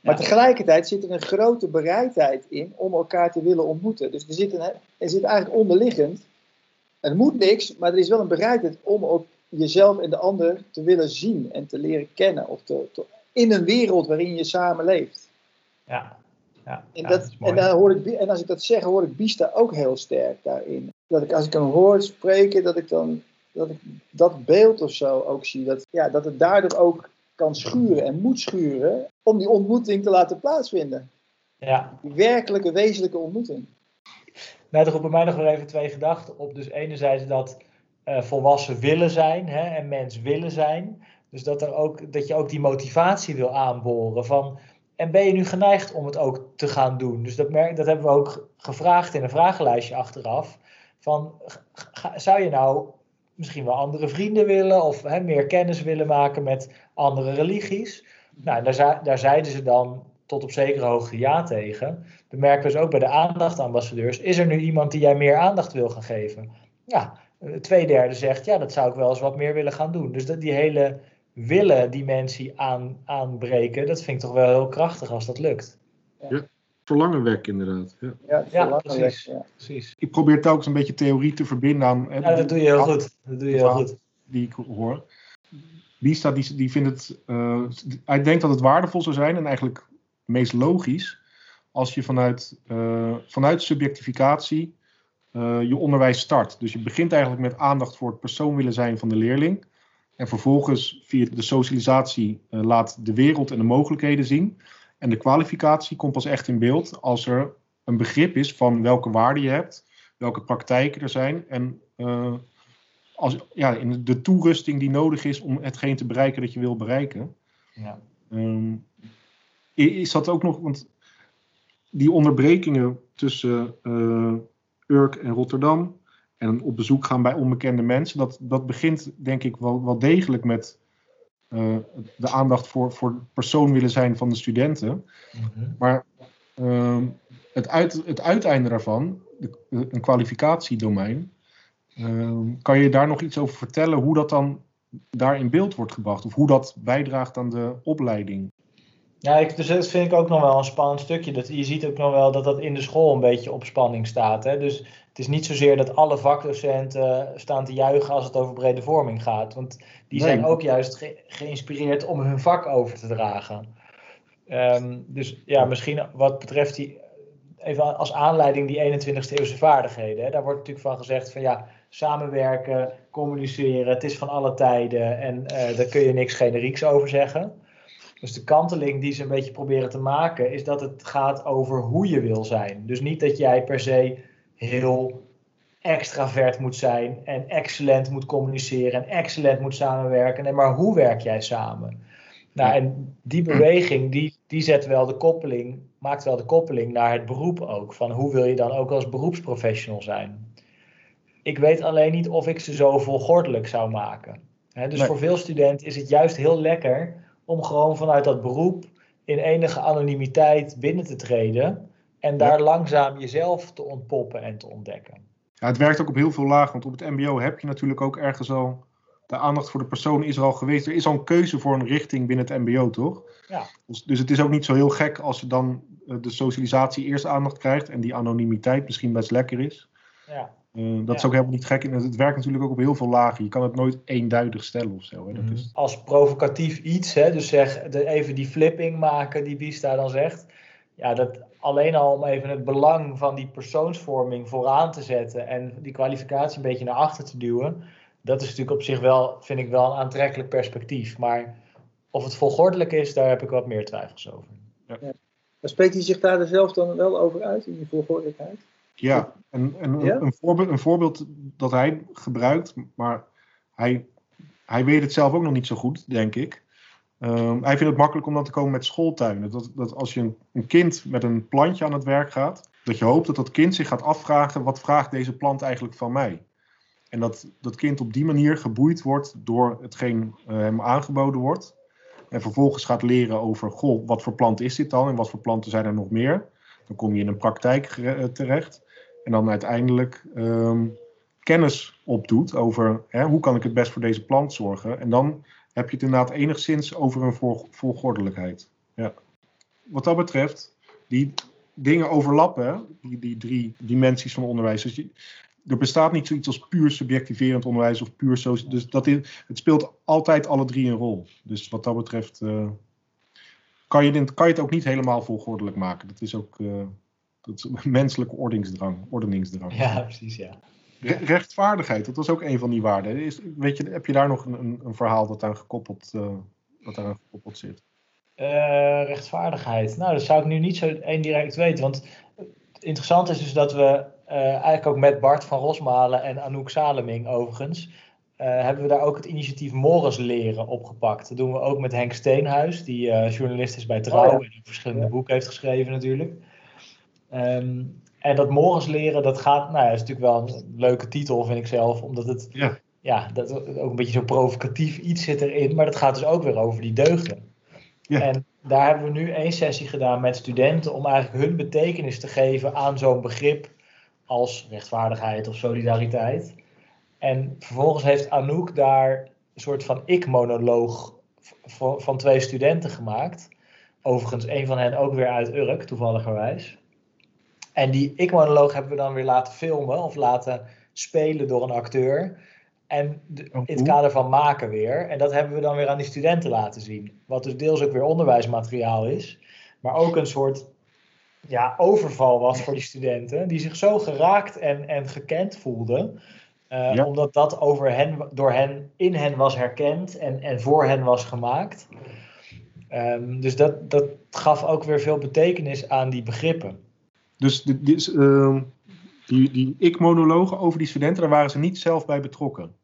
Maar tegelijkertijd zit er een grote bereidheid in om elkaar te willen ontmoeten. Dus er zit, een, er zit eigenlijk onderliggend, er moet niks, maar er is wel een bereidheid om ook jezelf en de ander te willen zien en te leren kennen. Of te, te, in een wereld waarin je samen leeft. Ja. Ja, en, ja, dat, dat en, dan hoor ik, en als ik dat zeg, hoor ik Bista ook heel sterk daarin. Dat ik als ik hem hoor spreken, dat ik dan dat, ik dat beeld of zo ook zie. Dat, ja, dat het daardoor ook kan schuren en moet schuren om die ontmoeting te laten plaatsvinden. Ja. Die werkelijke, wezenlijke ontmoeting. Nou, er roepen mij nog weer even twee gedachten op. Dus enerzijds dat uh, volwassen willen zijn hè, en mens willen zijn. Dus dat, er ook, dat je ook die motivatie wil aanboren van... En ben je nu geneigd om het ook te gaan doen? Dus dat, merk, dat hebben we ook gevraagd in een vragenlijstje achteraf. Van, ga, zou je nou misschien wel andere vrienden willen of hè, meer kennis willen maken met andere religies? Nou, daar, daar zeiden ze dan tot op zekere hoogte ja tegen. Dat merken we dus ook bij de aandachtambassadeurs. Is er nu iemand die jij meer aandacht wil gaan geven? Ja, twee derde zegt ja, dat zou ik wel eens wat meer willen gaan doen. Dus dat, die hele willen-dimensie aan, aanbreken, dat vind ik toch wel heel krachtig als dat lukt. Ja, verlangen weg inderdaad. Ja, ja, ja precies, ja. precies. Ik probeer telkens een beetje theorie te verbinden aan... Ja, dat doe je heel goed. Dat doe je heel goed. Die ik hoor. Lisa, die, die vindt het... Uh, hij denkt dat het waardevol zou zijn en eigenlijk meest logisch als je vanuit, uh, vanuit subjectificatie uh, je onderwijs start. Dus je begint eigenlijk met aandacht voor het persoon willen zijn van de leerling. En vervolgens via de socialisatie uh, laat de wereld en de mogelijkheden zien. En de kwalificatie komt pas echt in beeld als er een begrip is van welke waarden je hebt, welke praktijken er zijn. En uh, als, ja, in de toerusting die nodig is om hetgeen te bereiken dat je wil bereiken. Ja. Um, is dat ook nog, want die onderbrekingen tussen uh, Urk en Rotterdam en op bezoek gaan bij onbekende mensen, dat, dat begint denk ik wel, wel degelijk met uh, de aandacht voor, voor persoon willen zijn van de studenten. -hmm. Maar uh, het, uit, het uiteinde daarvan, de, een kwalificatiedomein, uh, kan je daar nog iets over vertellen hoe dat dan daar in beeld wordt gebracht of hoe dat bijdraagt aan de opleiding? Ja, ik, dus dat vind ik ook nog wel een spannend stukje. Dat, je ziet ook nog wel dat dat in de school een beetje op spanning staat. Hè? Dus het is niet zozeer dat alle vakdocenten staan te juichen als het over brede vorming gaat. Want die Nee. zijn ook juist ge- geïnspireerd om hun vak over te dragen. Ehm, dus ja, misschien wat betreft die, even als aanleiding die 21ste eeuwse vaardigheden. Hè? Daar wordt natuurlijk van gezegd van ja, samenwerken, communiceren, het is van alle tijden en eh, daar kun je niks generieks over zeggen. Dus de kanteling die ze een beetje proberen te maken, is dat het gaat over hoe je wil zijn. Dus niet dat jij per se heel extravert moet zijn en excellent moet communiceren en excellent moet samenwerken. Nee, maar hoe werk jij samen? Nou, en die beweging, die, die zet wel de koppeling, maakt wel de koppeling naar het beroep ook. Van hoe wil je dan ook als beroepsprofessional zijn? Ik weet alleen niet of ik ze zo volgordelijk zou maken. Dus Nee. voor veel studenten is het juist heel lekker om gewoon vanuit dat beroep in enige anonimiteit binnen te treden en daar langzaam jezelf te ontpoppen en te ontdekken. Ja, het werkt ook op heel veel lagen, want op het MBO heb je natuurlijk ook ergens al. De aandacht voor de persoon is er al geweest. Er is al een keuze voor een richting binnen het MBO, toch? Ja. Dus, dus het is ook niet zo heel gek als je dan eh, de socialisatie eerst aandacht krijgt en die anonimiteit misschien best lekker is. Ja, Uh, dat Ja. is ook helemaal niet gek. En het werkt natuurlijk ook op heel veel lagen. Je kan het nooit eenduidig stellen of zo. Hè. Dat is, als provocatief iets, hè, dus zeg even die flipping maken die Bista dan zegt. Ja, dat alleen al om even het belang van die persoonsvorming vooraan te zetten en die kwalificatie een beetje naar achter te duwen. Dat is natuurlijk op zich wel, vind ik wel een aantrekkelijk perspectief. Maar of het volgordelijk is, daar heb ik wat meer twijfels over. Maar spreekt hij zich daar zelf dan wel over uit, in die volgordelijkheid? ja, en, en Ja? Een, een, voorbeeld, een voorbeeld dat hij gebruikt, maar hij, hij weet het zelf ook nog niet zo goed, denk ik. Ehm, hij vindt het makkelijk om dan te komen met schooltuinen. Dat, dat als je een, een kind met een plantje aan het werk gaat, dat je hoopt dat dat kind zich gaat afvragen: wat vraagt deze plant eigenlijk van mij? En dat dat kind op die manier geboeid wordt door hetgeen eh, hem aangeboden wordt. En vervolgens gaat leren over: goh, wat voor plant is dit dan en wat voor planten zijn er nog meer? Dan kom je in een praktijk eh, terecht. En dan uiteindelijk ehm, kennis opdoet over hè, hoe kan ik het best voor deze plant zorgen. En dan heb je het inderdaad enigszins over een vol- volgordelijkheid. Ja. Wat dat betreft, die dingen overlappen, die, die drie dimensies van onderwijs. Dus je, er bestaat niet zoiets als puur subjectiverend onderwijs of puur zo. Dus dat het speelt altijd alle drie een rol. Dus wat dat betreft eh, kan, je, kan je het ook niet helemaal volgordelijk maken. Dat is ook eh, dat <laughs> menselijke ordingsdrang, ordeningsdrang. Ja, precies, ja. Re- rechtvaardigheid, dat was ook een van die waarden. Is, weet je, heb je daar nog een, een, een verhaal dat aan gekoppeld, eh, dat aan gekoppeld zit? Eh, rechtvaardigheid. Nou, dat zou ik nu niet zo één direct weten. Want het interessante is dus dat we eh, eigenlijk ook met Bart van Rosmalen en Anouk Saleming overigens, eh, hebben we daar ook het initiatief Morris Leren opgepakt. Dat doen we ook met Henk Steenhuis, die eh, journalist is bij Trouw Oh ja. en verschillende boeken heeft geschreven natuurlijk. Ehm, en dat Morris Leren, dat gaat, nou ja, is natuurlijk wel een leuke titel vind ik zelf, omdat het, Ja. ja, dat ook een beetje zo'n provocatief iets zit erin, maar dat gaat dus ook weer over die deugden. Ja. En daar hebben we nu één sessie gedaan met studenten om eigenlijk hun betekenis te geven aan zo'n begrip als rechtvaardigheid of solidariteit. En vervolgens heeft Anouk daar een soort van ik-monoloog van twee studenten gemaakt. Overigens, een van hen ook weer uit Urk, toevalligerwijs. En die ik-monoloog hebben we dan weer laten filmen of laten spelen door een acteur. En de- Oh, in het kader van maken weer. En dat hebben we dan weer aan die studenten laten zien. Wat dus deels ook weer onderwijsmateriaal is. Maar ook een soort ja, overval was voor die studenten. Die zich zo geraakt en, en gekend voelden. eh, Ja. Omdat dat over hen, door hen, in hen was herkend en, en voor hen was gemaakt. Ehm, dus dat, dat gaf ook weer veel betekenis aan die begrippen. Dus die, die, ehm, die, die ik-monologen over die studenten, daar waren ze niet zelf bij betrokken.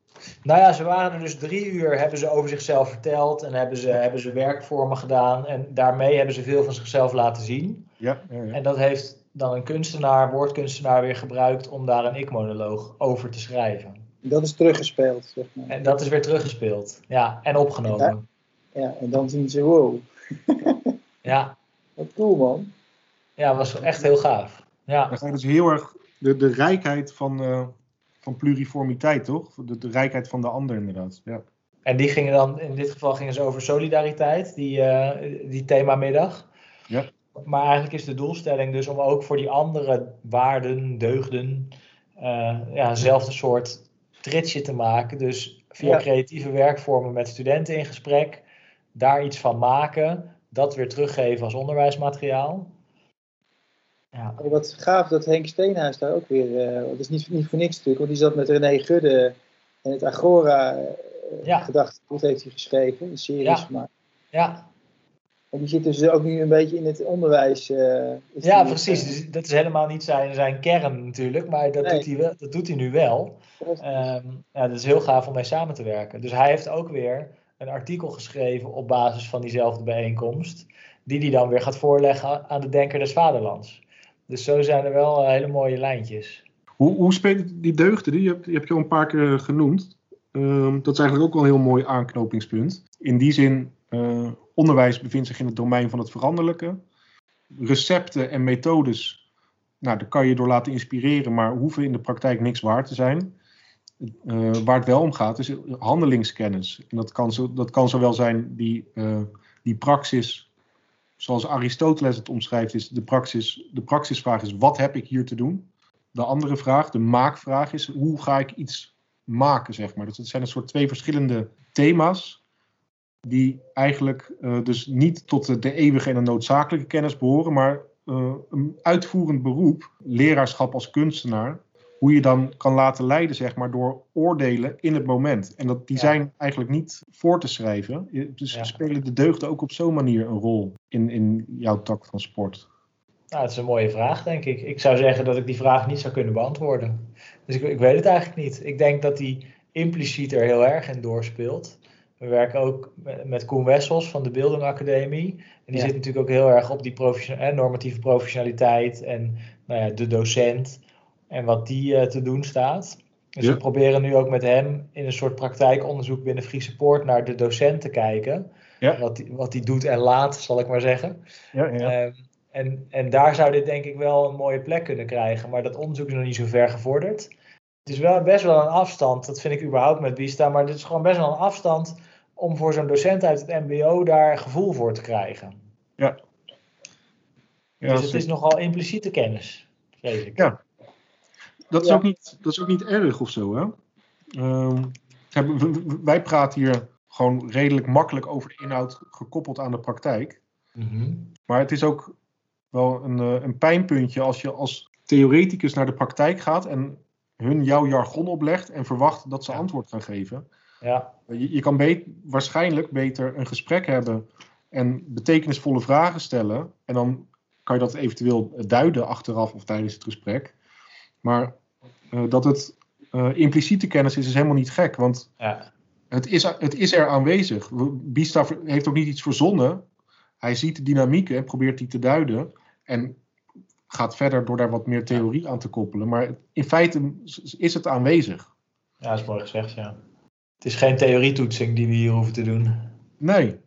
Nou ja, ze waren er dus drie uur, hebben ze over zichzelf verteld en hebben ze, hebben ze werkvormen gedaan. En daarmee hebben ze veel van zichzelf laten zien. Ja, ja, ja. En dat heeft dan een kunstenaar, woordkunstenaar, weer gebruikt om daar een ik-monoloog over te schrijven. Dat is teruggespeeld, zeg maar. En dat is weer teruggespeeld. Ja, en opgenomen. Ja, en dan zien ze, wow, Ja, <laughs> wat cool man. Ja was echt heel gaaf. Ja, ga je dus heel erg de, de rijkheid van, eh, van pluriformiteit, toch? De, de rijkheid van de ander, inderdaad. Ja. en die gingen dan, in dit geval gingen ze over solidariteit, die, eh, die themamiddag. Ja. Maar eigenlijk is de doelstelling dus om ook voor die andere waarden, deugden, eh, ja, eenzelfde soort tritsje te maken. Dus via Ja. creatieve werkvormen met studenten in gesprek, daar iets van maken, dat weer teruggeven als onderwijsmateriaal. Ja, En wat gaaf dat Henk Steenhuis daar ook weer, eh dat is niet, niet voor niks natuurlijk, want die zat met René Gudde en het Agora eh Ja. gedachtegoed heeft hij geschreven, een series Ja. gemaakt. ja, En die zit dus ook nu een beetje in het onderwijs. eh, ja precies. Dus dat is helemaal niet zijn, zijn kern natuurlijk, maar dat, Nee. doet hij wel, dat doet hij nu wel. Ehm, ja, dat is heel gaaf om mee samen te werken. Dus hij heeft ook weer een artikel geschreven op basis van diezelfde bijeenkomst, die hij dan weer gaat voorleggen aan de Denker des Vaderlands. Dus zo zijn er wel eh, hele mooie lijntjes. Hoe, hoe spelen die deugden? Die heb, die je al een paar keer genoemd. Ehm, dat is eigenlijk ook wel een heel mooi aanknopingspunt. In die zin, eh, onderwijs bevindt zich in het domein van het veranderlijke. Recepten en methodes, nou, daar kan je door laten inspireren, maar hoeven in de praktijk niks waar te zijn. Eh, waar het wel om gaat, is handelingskennis. En dat kan, zo, dat kan zowel zijn die, eh, die praxis, zoals Aristoteles het omschrijft, is de, praxis, de praxisvraag is: wat heb ik hier te doen? de andere vraag, de maakvraag, is hoe ga ik iets maken, zeg maar. Dus het zijn een soort twee verschillende thema's die eigenlijk uh, dus niet tot de, eeuwige en de noodzakelijke kennis behoren, maar uh, een uitvoerend beroep, leraarschap als kunstenaar, hoe je dan kan laten leiden, zeg maar, door oordelen in het moment. En dat, die ja. zijn eigenlijk niet voor te schrijven. Dus ja. spelen de deugden ook op zo'n manier een rol in, in jouw tak van sport? Nou, dat is een mooie vraag, denk ik. Ik zou zeggen dat ik die vraag niet zou kunnen beantwoorden. Dus ik, ik weet het eigenlijk niet. Ik denk dat die impliciet er heel erg in doorspeelt. We werken ook met Koen Wessels van de Beelding Academie. En die ja. zit natuurlijk ook heel erg op die profession normatieve professionaliteit en nou ja, de docent en wat die uh, te doen staat. Dus ja. we proberen nu ook met hem in een soort praktijkonderzoek binnen Friese Poort naar de docent te kijken. Ja. Wat, die, wat die doet en laat, zal ik maar zeggen. Ja, ja. Um, en, en daar zou dit denk ik wel een mooie plek kunnen krijgen. Maar dat onderzoek is nog niet zo ver gevorderd. Het is wel best wel een afstand, dat vind ik überhaupt met Vista, maar het is gewoon best wel een afstand om voor zo'n docent uit het MBO daar gevoel voor te krijgen. Ja. ja dus het is nogal impliciete kennis, vrees ik. Ja. Dat is, ja. ook, niet, dat is ook niet erg of zo, hè? Um, wij praten hier gewoon redelijk makkelijk over de inhoud gekoppeld aan de praktijk. Mm -hmm. Maar het is ook wel een, een pijnpuntje als je als theoreticus naar de praktijk gaat en hun jouw jargon oplegt en verwacht dat ze ja. antwoord gaan geven. Ja. Je, je kan be waarschijnlijk beter een gesprek hebben en betekenisvolle vragen stellen. En dan kan je dat eventueel duiden achteraf of tijdens het gesprek. Maar dat het uh, impliciete kennis is, is helemaal niet gek. Want ja. het, is, het is er aanwezig. Bista heeft ook niet iets verzonnen. Hij ziet de dynamieken en probeert die te duiden. En gaat verder door daar wat meer theorie aan te koppelen. Maar in feite is het aanwezig. Ja, dat is mooi gezegd, ja. Het is geen theorietoetsing die we hier hoeven te doen. Nee.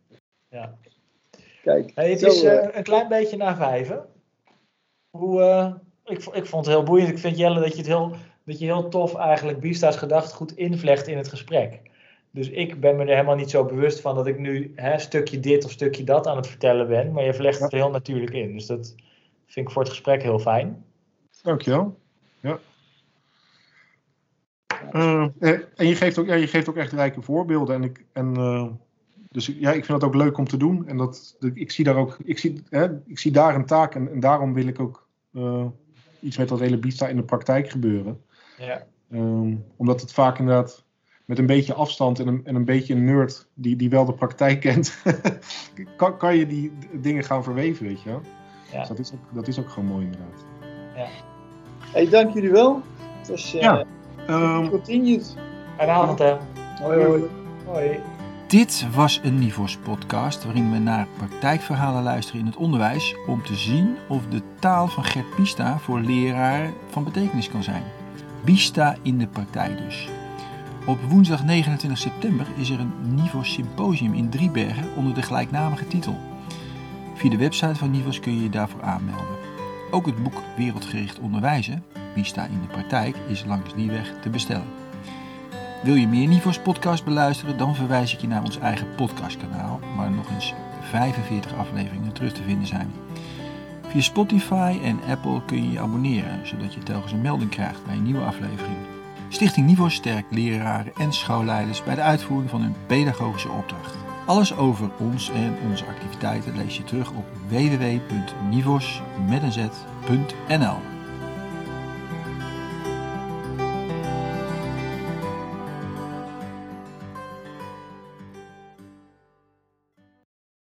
Ja. Kijk, hey, het zo, is uh, uh, een klein beetje na vijven. Hoe, uh, ik, ik vond het heel boeiend. Ik vind Jelle dat je het heel, dat je heel tof eigenlijk Bista's gedachtegoed invlecht in het gesprek. Dus ik ben me er helemaal niet zo bewust van dat ik nu hè, stukje dit of stukje dat aan het vertellen ben. Maar je vlecht het er heel natuurlijk in. Dus dat vind ik voor het gesprek heel fijn. Dankjewel. Ja. Uh, en je geeft, ook, ja, je geeft ook echt rijke voorbeelden. En ik, en, uh, dus ja, ik vind het ook leuk om te doen. En dat, ik, zie daar ook, ik zie, hè, ik zie daar een taak. En, en daarom wil ik ook iets met dat hele Bista in de praktijk gebeuren. Ja. Um, omdat het vaak inderdaad met een beetje afstand en een, en een beetje een nerd die, die wel de praktijk <laughs> kent, kan, kan je die dingen gaan verweven, weet je wel. Ja. Dus dat is, ook, dat is ook gewoon mooi inderdaad. Ja. Hey, dank jullie wel. Het was uh, ja. um, continued. Fijne avond hè. Hoi hoi. Hoi. Dit was een Nivos podcast waarin we naar praktijkverhalen luisteren in het onderwijs om te zien of de taal van Gert Bista voor leraren van betekenis kan zijn. Bista in de praktijk dus. Op woensdag 29 september is er een Nivos symposium in Driebergen onder de gelijknamige titel. Via de website van Nivos kun je je daarvoor aanmelden. Ook het boek Wereldgericht Onderwijzen, Bista in de praktijk, is langs die weg te bestellen. Wil je meer Nivos podcast beluisteren, dan verwijs ik je naar ons eigen podcastkanaal, waar nog eens 45 afleveringen terug te vinden zijn. Via Spotify en Apple kun je je abonneren, zodat je telkens een melding krijgt bij een nieuwe aflevering. Stichting Nivos sterkt leraren en schoolleiders bij de uitvoering van hun pedagogische opdracht. Alles over ons en onze activiteiten lees je terug op www.nivos.nl